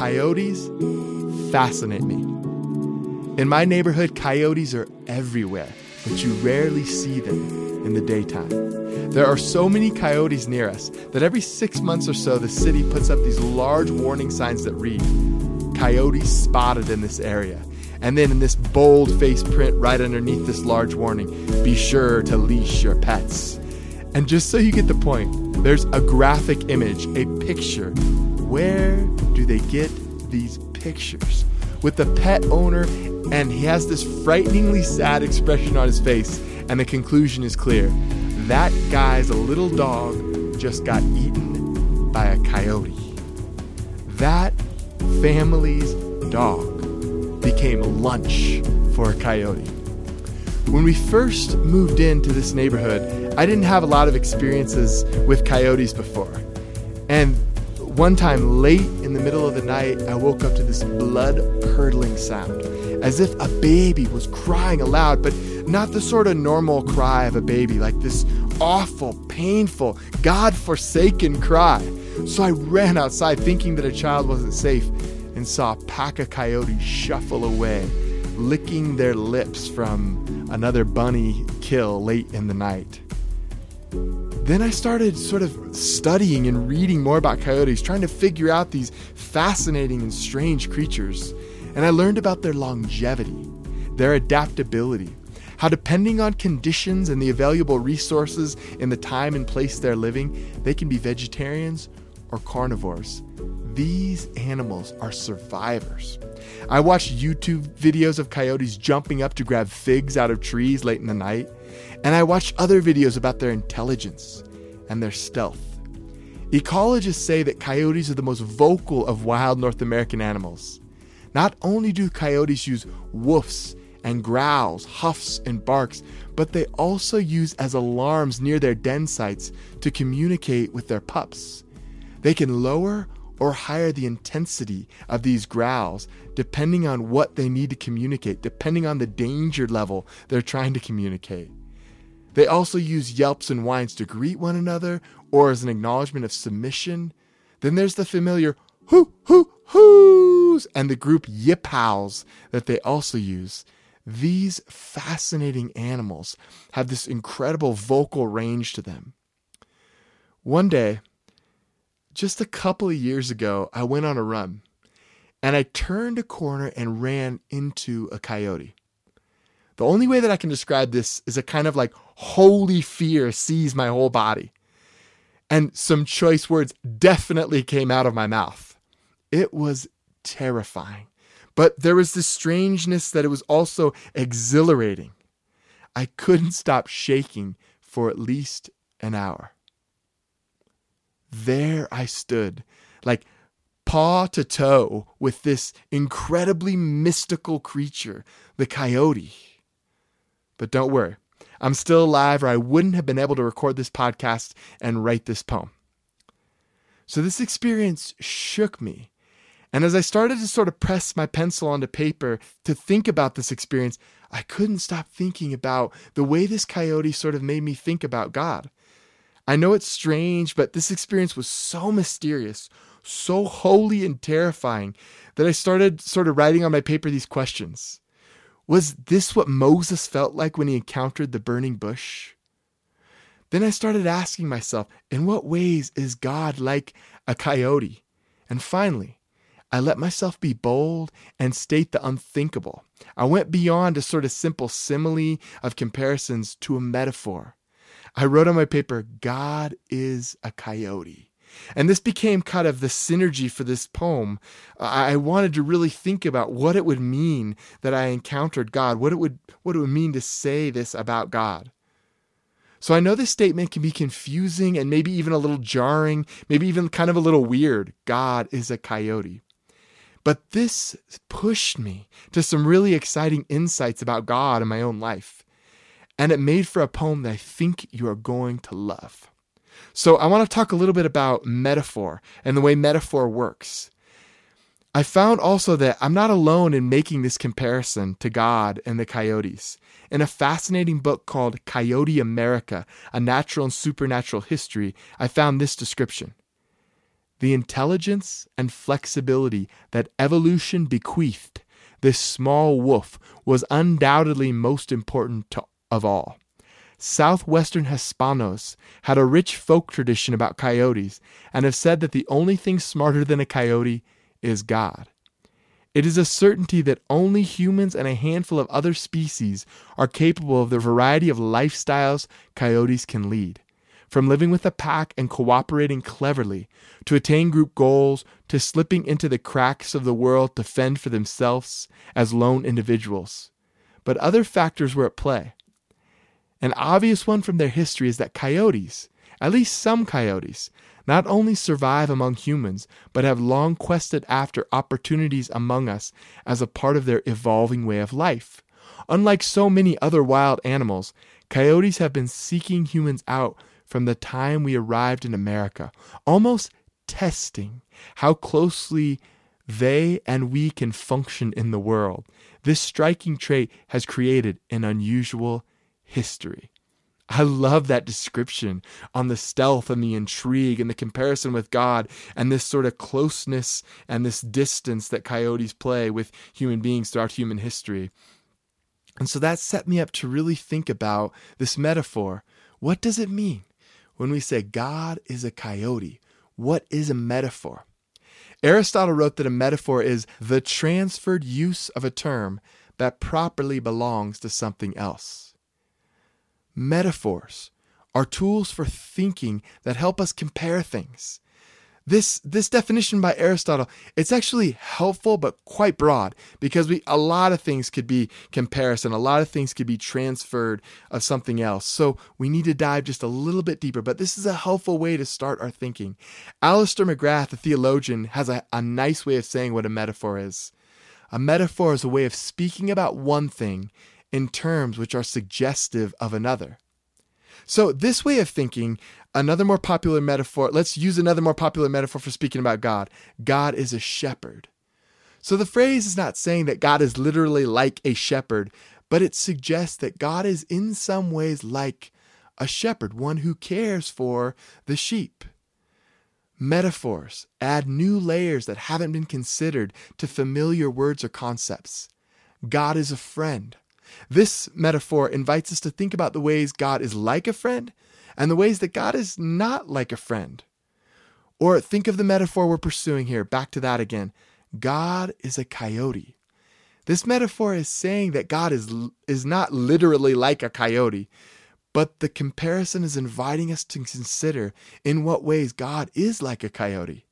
Coyotes fascinate me. In my neighborhood, coyotes are everywhere, but you rarely see them in the daytime. There are so many coyotes near us that every six months or so, the city puts up these large warning signs that read, Coyotes spotted in this area. And then in this bold face print right underneath this large warning, be sure to leash your pets. And just so you get the point, there's a graphic image, a picture. Where do they get these pictures? With the pet owner, and he has this frighteningly sad expression on his face, and the conclusion is clear. That guy's little dog just got eaten by a coyote. That family's dog became lunch for a coyote. When we first moved into this neighborhood, I didn't have a lot of experiences with coyotes before. And one time, late in the middle of the night, I woke up to this blood curdling sound, as if a baby was crying aloud, but not the sort of normal cry of a baby, like this awful, painful, God forsaken cry. So I ran outside thinking that a child wasn't safe and saw a pack of coyotes shuffle away, licking their lips from another bunny kill late in the night. Then I started sort of studying and reading more about coyotes, trying to figure out these fascinating and strange creatures. And I learned about their longevity, their adaptability, how depending on conditions and the available resources in the time and place they're living, they can be vegetarians or carnivores. These animals are survivors. I watched YouTube videos of coyotes jumping up to grab figs out of trees late in the night, and I watched other videos about their intelligence and their stealth. Ecologists say that coyotes are the most vocal of wild North American animals. Not only do coyotes use woofs and growls, huffs and barks, but they also use as alarms near their den sites to communicate with their pups. They can lower or higher the intensity of these growls depending on what they need to communicate, depending on the danger level they're trying to communicate. They also use yelps and whines to greet one another or as an acknowledgement of submission. Then there's the familiar hoo hoo hoos and the group yip howls that they also use. These fascinating animals have this incredible vocal range to them. One day, just a couple of years ago, I went on a run and I turned a corner and ran into a coyote. The only way that I can describe this is a kind of like holy fear seized my whole body. And some choice words definitely came out of my mouth. It was terrifying. But there was this strangeness that it was also exhilarating. I couldn't stop shaking for at least an hour. There I stood, like paw to toe with this incredibly mystical creature, the coyote. But don't worry, I'm still alive, or I wouldn't have been able to record this podcast and write this poem. So this experience shook me. And as I started to sort of press my pencil onto paper to think about this experience, I couldn't stop thinking about the way this coyote sort of made me think about God. I know it's strange, but this experience was so mysterious, so holy and terrifying that I started sort of writing on my paper these questions. Was this what Moses felt like when he encountered the burning bush? Then I started asking myself, in what ways is God like a coyote? And finally, I let myself be bold and state the unthinkable. I went beyond a sort of simple simile of comparisons to a metaphor. I wrote on my paper, God is a coyote. And this became kind of the synergy for this poem. I wanted to really think about what it would mean that I encountered God, what it would what it would mean to say this about God. So I know this statement can be confusing and maybe even a little jarring, maybe even kind of a little weird. God is a coyote. But this pushed me to some really exciting insights about God in my own life and it made for a poem that I think you are going to love. So, I want to talk a little bit about metaphor and the way metaphor works. I found also that I'm not alone in making this comparison to God and the coyotes. In a fascinating book called Coyote America A Natural and Supernatural History, I found this description the intelligence and flexibility that evolution bequeathed this small wolf was undoubtedly most important to, of all. Southwestern Hispanos had a rich folk tradition about coyotes and have said that the only thing smarter than a coyote is God. It is a certainty that only humans and a handful of other species are capable of the variety of lifestyles coyotes can lead. From living with a pack and cooperating cleverly, to attain group goals, to slipping into the cracks of the world to fend for themselves as lone individuals. But other factors were at play. An obvious one from their history is that coyotes, at least some coyotes, not only survive among humans, but have long quested after opportunities among us as a part of their evolving way of life. Unlike so many other wild animals, coyotes have been seeking humans out from the time we arrived in America, almost testing how closely they and we can function in the world. This striking trait has created an unusual history. I love that description on the stealth and the intrigue and the comparison with God and this sort of closeness and this distance that coyotes play with human beings throughout human history. And so that set me up to really think about this metaphor. What does it mean when we say God is a coyote? What is a metaphor? Aristotle wrote that a metaphor is the transferred use of a term that properly belongs to something else. Metaphors are tools for thinking that help us compare things. This this definition by Aristotle, it's actually helpful but quite broad because we a lot of things could be comparison, a lot of things could be transferred of something else. So we need to dive just a little bit deeper, but this is a helpful way to start our thinking. Alister McGrath, the theologian, has a, a nice way of saying what a metaphor is. A metaphor is a way of speaking about one thing in terms which are suggestive of another. So, this way of thinking, another more popular metaphor, let's use another more popular metaphor for speaking about God. God is a shepherd. So, the phrase is not saying that God is literally like a shepherd, but it suggests that God is in some ways like a shepherd, one who cares for the sheep. Metaphors add new layers that haven't been considered to familiar words or concepts. God is a friend. This metaphor invites us to think about the ways God is like a friend and the ways that God is not like a friend. Or think of the metaphor we're pursuing here. Back to that again. God is a coyote. This metaphor is saying that God is, is not literally like a coyote, but the comparison is inviting us to consider in what ways God is like a coyote.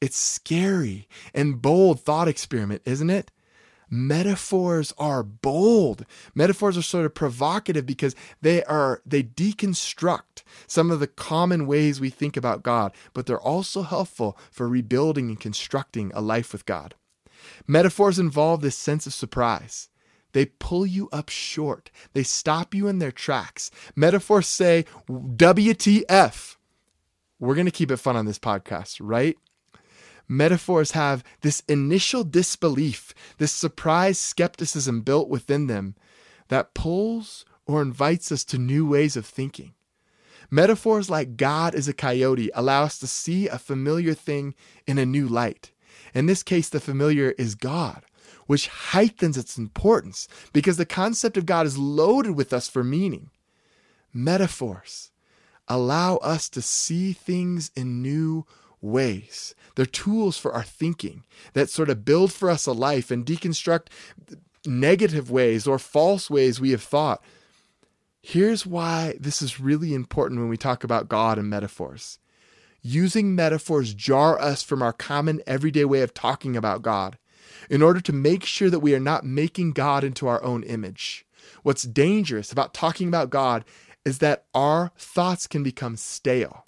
It's scary and bold thought experiment, isn't it? Metaphors are bold. Metaphors are sort of provocative because they are they deconstruct some of the common ways we think about god but they're also helpful for rebuilding and constructing a life with god. Metaphors involve this sense of surprise. They pull you up short. They stop you in their tracks. Metaphors say wtf we're going to keep it fun on this podcast right metaphors have this initial disbelief, this surprise skepticism built within them that pulls or invites us to new ways of thinking. Metaphors like God is a coyote allow us to see a familiar thing in a new light. In this case, the familiar is God, which heightens its importance because the concept of God is loaded with us for meaning. Metaphors allow us to see things in new ways. They're tools for our thinking that sort of build for us a life and deconstruct negative ways or false ways we have thought. Here's why this is really important when we talk about God and metaphors. Using metaphors jar us from our common everyday way of talking about God in order to make sure that we are not making God into our own image. What's dangerous about talking about God is that our thoughts can become stale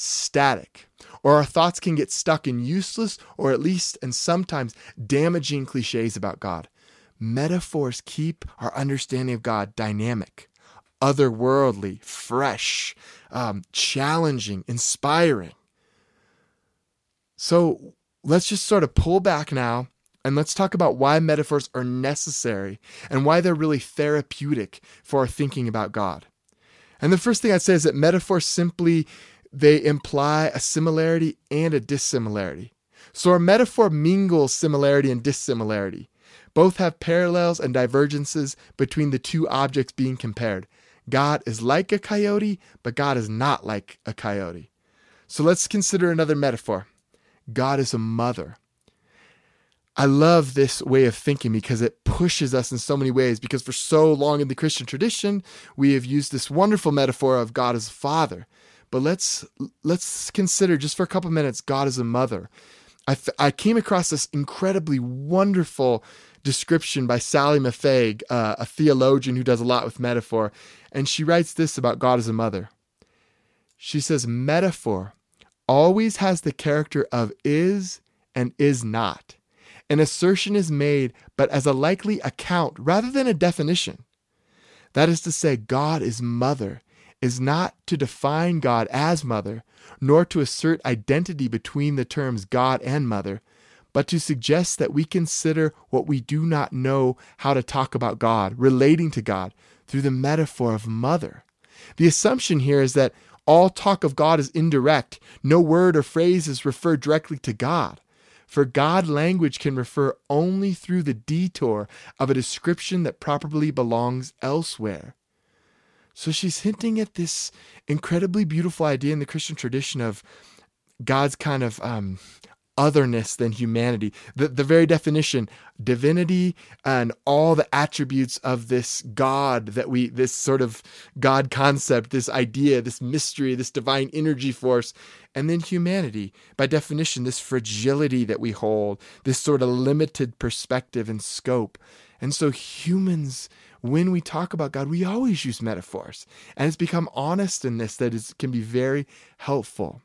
static, or our thoughts can get stuck in useless or at least and sometimes damaging cliches about God. Metaphors keep our understanding of God dynamic, otherworldly, fresh, um, challenging, inspiring. So let's just sort of pull back now and let's talk about why metaphors are necessary and why they're really therapeutic for our thinking about God. And the first thing I'd say is that metaphors simply they imply a similarity and a dissimilarity. So our metaphor mingles similarity and dissimilarity. Both have parallels and divergences between the two objects being compared. God is like a coyote, but God is not like a coyote. So let's consider another metaphor God is a mother. I love this way of thinking because it pushes us in so many ways. Because for so long in the Christian tradition, we have used this wonderful metaphor of God as a father. But let's let's consider just for a couple minutes God as a mother. I, I came across this incredibly wonderful description by Sallie McFague, uh, a theologian who does a lot with metaphor, and she writes this about God as a mother. She says, Metaphor always has the character of is and is not. An assertion is made, but as a likely account rather than a definition. That is to say, God is mother is not to define God as mother, nor to assert identity between the terms God and mother, but to suggest that we consider what we do not know how to talk about God, relating to God, through the metaphor of mother. The assumption here is that all talk of God is indirect. No word or phrase is referred directly to God. For God, language can refer only through the detour of a description that properly belongs elsewhere. So she's hinting at this incredibly beautiful idea in the Christian tradition of God's kind of um, otherness than humanity. The, the very definition, divinity, and all the attributes of this God that we, this sort of God concept, this idea, this mystery, this divine energy force, and then humanity, by definition, this fragility that we hold, this sort of limited perspective and scope. And so humans when we talk about God, we always use metaphors. And it's become honest in this that is, can be very helpful.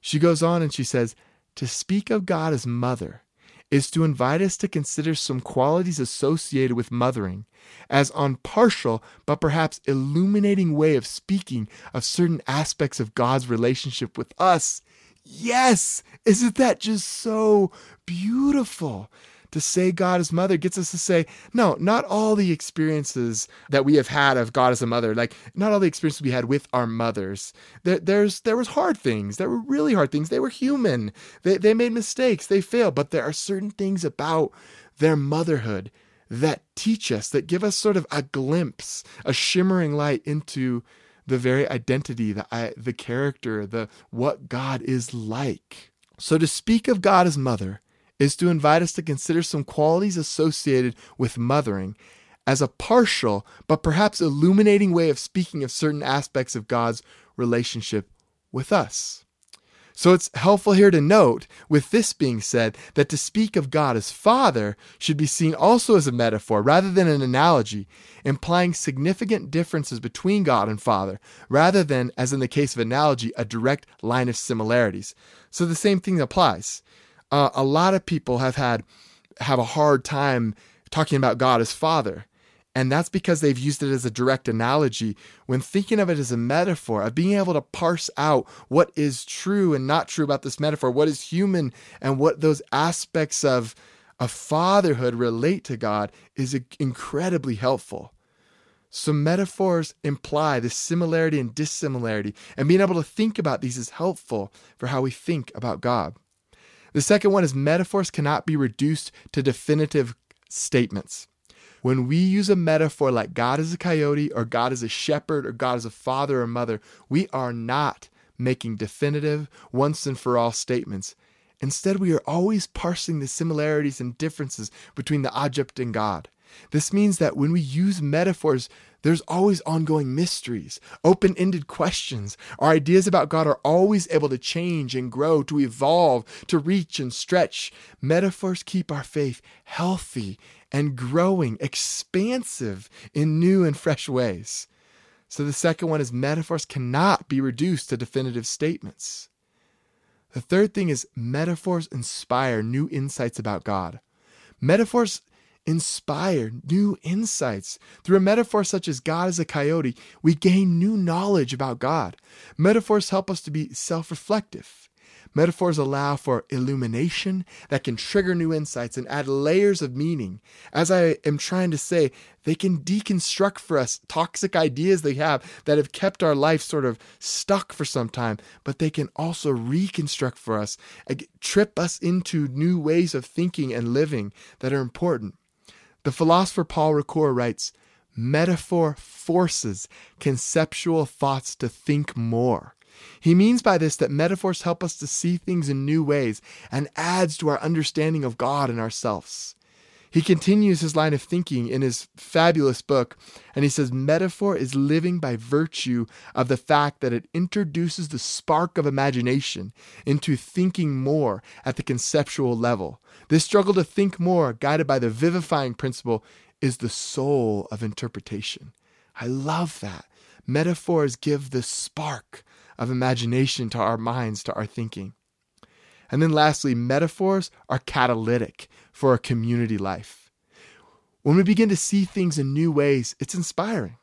She goes on and she says, To speak of God as mother is to invite us to consider some qualities associated with mothering as on partial but perhaps illuminating way of speaking of certain aspects of God's relationship with us. Yes, isn't that just so beautiful? To say God as mother gets us to say, no, not all the experiences that we have had of God as a mother, like not all the experiences we had with our mothers. There, there's there was hard things. There were really hard things. They were human. They they made mistakes. They failed. But there are certain things about their motherhood that teach us, that give us sort of a glimpse, a shimmering light into the very identity, the the character, the what God is like. So to speak of God as mother is to invite us to consider some qualities associated with mothering as a partial but perhaps illuminating way of speaking of certain aspects of God's relationship with us. So it's helpful here to note, with this being said, that to speak of God as Father should be seen also as a metaphor rather than an analogy, implying significant differences between God and Father, rather than, as in the case of analogy, a direct line of similarities. So the same thing applies uh, a lot of people have had have a hard time talking about God as Father. And that's because they've used it as a direct analogy when thinking of it as a metaphor, of being able to parse out what is true and not true about this metaphor, what is human, and what those aspects of, of fatherhood relate to God is incredibly helpful. So, metaphors imply the similarity and dissimilarity, and being able to think about these is helpful for how we think about God. The second one is metaphors cannot be reduced to definitive statements. When we use a metaphor like God is a coyote, or God is a shepherd, or God is a father or mother, we are not making definitive, once and for all statements. Instead, we are always parsing the similarities and differences between the object and God. This means that when we use metaphors, there's always ongoing mysteries, open ended questions. Our ideas about God are always able to change and grow, to evolve, to reach and stretch. Metaphors keep our faith healthy and growing, expansive in new and fresh ways. So the second one is metaphors cannot be reduced to definitive statements. The third thing is metaphors inspire new insights about God. Metaphors inspire new insights. Through a metaphor such as God as a coyote, we gain new knowledge about God. Metaphors help us to be self reflective. Metaphors allow for illumination that can trigger new insights and add layers of meaning. As I am trying to say, they can deconstruct for us toxic ideas they have that have kept our life sort of stuck for some time, but they can also reconstruct for us, trip us into new ways of thinking and living that are important. The philosopher Paul Ricoeur writes, Metaphor forces conceptual thoughts to think more. He means by this that metaphors help us to see things in new ways and adds to our understanding of God and ourselves. He continues his line of thinking in his fabulous book, and he says, Metaphor is living by virtue of the fact that it introduces the spark of imagination into thinking more at the conceptual level. This struggle to think more, guided by the vivifying principle, is the soul of interpretation. I love that. Metaphors give the spark of imagination to our minds, to our thinking. And then lastly, metaphors are catalytic for a community life. When we begin to see things in new ways, it's inspiring.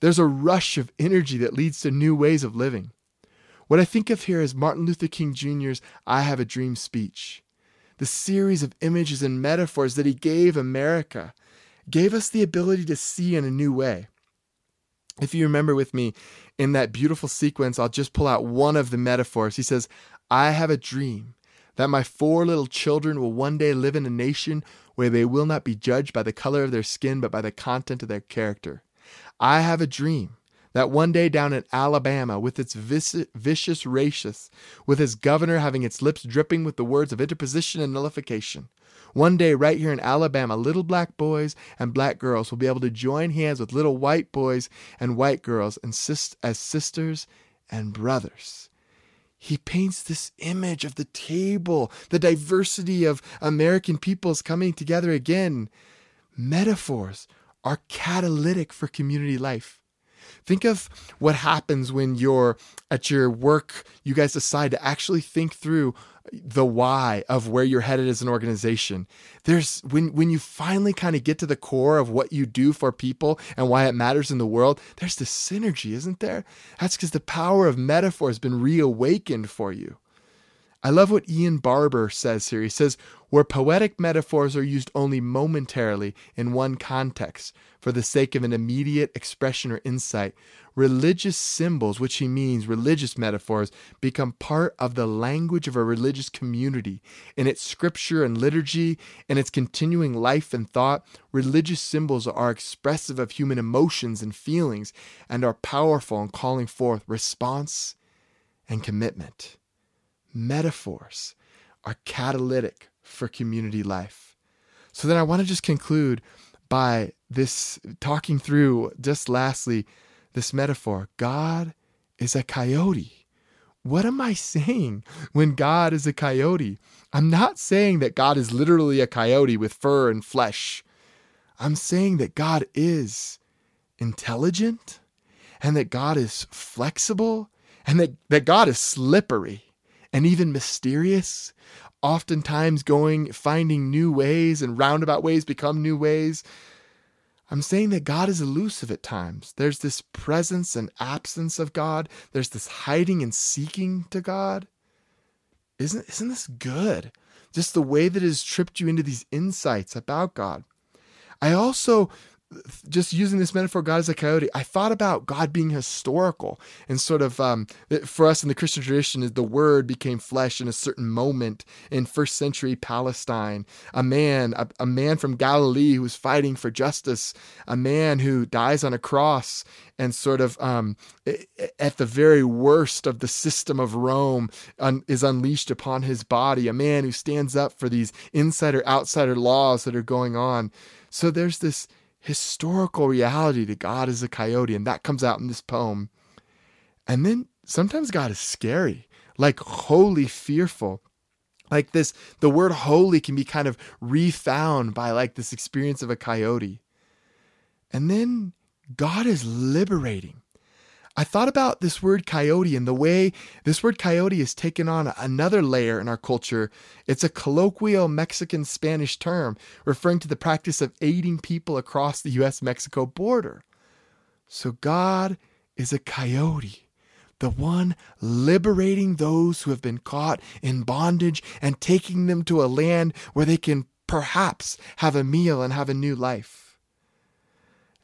There's a rush of energy that leads to new ways of living. What I think of here is Martin Luther King Jr.'s I Have a Dream speech. The series of images and metaphors that he gave America gave us the ability to see in a new way. If you remember with me in that beautiful sequence, I'll just pull out one of the metaphors. He says, I have a dream that my four little children will one day live in a nation where they will not be judged by the color of their skin, but by the content of their character. I have a dream that one day down in Alabama, with its vicious, vicious racists, with its governor having its lips dripping with the words of interposition and nullification, one day, right here in Alabama, little black boys and black girls will be able to join hands with little white boys and white girls and sis- as sisters and brothers he paints this image of the table, the diversity of American peoples coming together again. Metaphors are catalytic for community life. Think of what happens when you're at your work, you guys decide to actually think through the why of where you're headed as an organization. There's when when you finally kind of get to the core of what you do for people and why it matters in the world, there's this synergy, isn't there? That's because the power of metaphor has been reawakened for you. I love what Ian Barbour says here. He says, where poetic metaphors are used only momentarily in one context for the sake of an immediate expression or insight, religious symbols, which he means religious metaphors, become part of the language of a religious community. In its scripture and liturgy, in its continuing life and thought, religious symbols are expressive of human emotions and feelings and are powerful in calling forth response and commitment metaphors are catalytic for community life. So then I want to just conclude by this talking through just lastly this metaphor God is a coyote. What am I saying when God is a coyote? I'm not saying that God is literally a coyote with fur and flesh. I'm saying that God is intelligent and that God is flexible and that, that God is slippery and even mysterious, oftentimes going, finding new ways and roundabout ways become new ways. I'm saying that God is elusive at times. There's this presence and absence of God. There's this hiding and seeking to God. Isn't, isn't this good? Just the way that it has tripped you into these insights about God. I also just using this metaphor, God is a coyote, I thought about God being historical and sort of um, for us in the Christian tradition, the word became flesh in a certain moment in first century Palestine. A man, a, a man from Galilee who was fighting for justice, a man who dies on a cross and sort of um, at the very worst of the system of Rome un, is unleashed upon his body. A man who stands up for these insider outsider laws that are going on. So there's this historical reality that God is a coyote, and that comes out in this poem. And then sometimes God is scary, like wholly fearful. Like this, the word holy can be kind of refound by like this experience of a coyote. And then God is liberating. I thought about this word coyote and the way this word coyote has taken on another layer in our culture. It's a colloquial Mexican Spanish term referring to the practice of aiding people across the US Mexico border. So God is a coyote the one liberating those who have been caught in bondage and taking them to a land where they can perhaps have a meal and have a new life.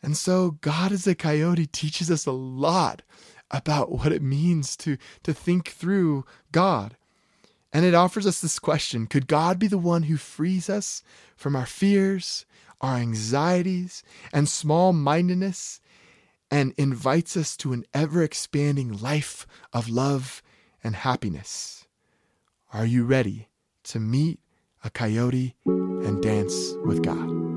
And so, God as a coyote teaches us a lot about what it means to, to think through God. And it offers us this question Could God be the one who frees us from our fears, our anxieties, and small mindedness, and invites us to an ever expanding life of love and happiness? Are you ready to meet a coyote and dance with God?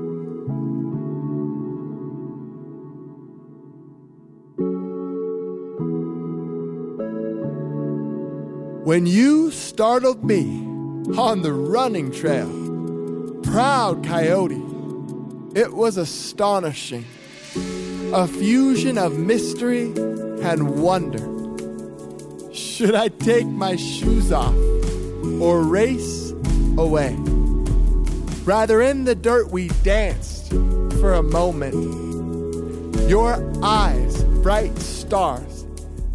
When you startled me on the running trail, proud coyote, it was astonishing. A fusion of mystery and wonder. Should I take my shoes off or race away? Rather, in the dirt we danced for a moment. Your eyes, bright stars,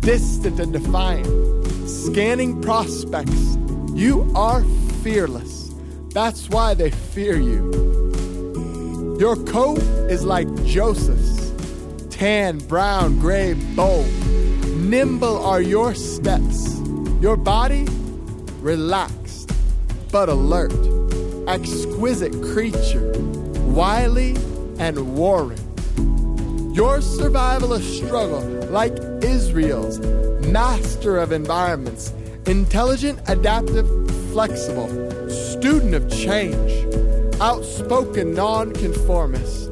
distant and defiant scanning prospects. You are fearless. That's why they fear you. Your coat is like Joseph's tan, brown, gray, bold. Nimble are your steps. Your body, relaxed but alert. Exquisite creature, wily and warring. Your survival a struggle like Israel's master of environments, intelligent, adaptive, flexible, student of change, outspoken nonconformist.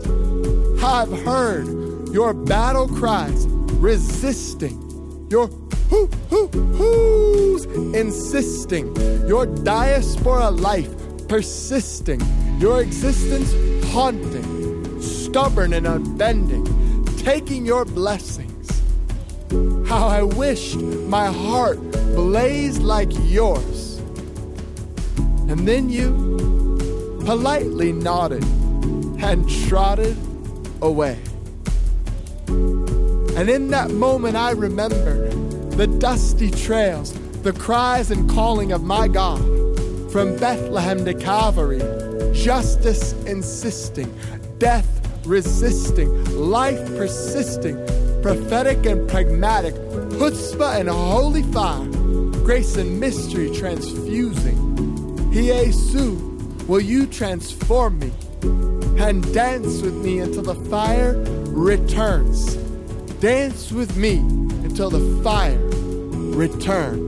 I've heard your battle cries resisting, your hoo hoo hoos insisting, your diaspora life persisting, your existence haunting, stubborn and unbending, taking your blessing how I wished my heart blazed like yours. And then you politely nodded and trotted away. And in that moment, I remembered the dusty trails, the cries and calling of my God from Bethlehem to Calvary, justice insisting, death resisting, life persisting prophetic and pragmatic, chutzpah and holy fire, grace and mystery transfusing. Jesu, will you transform me and dance with me until the fire returns? Dance with me until the fire returns.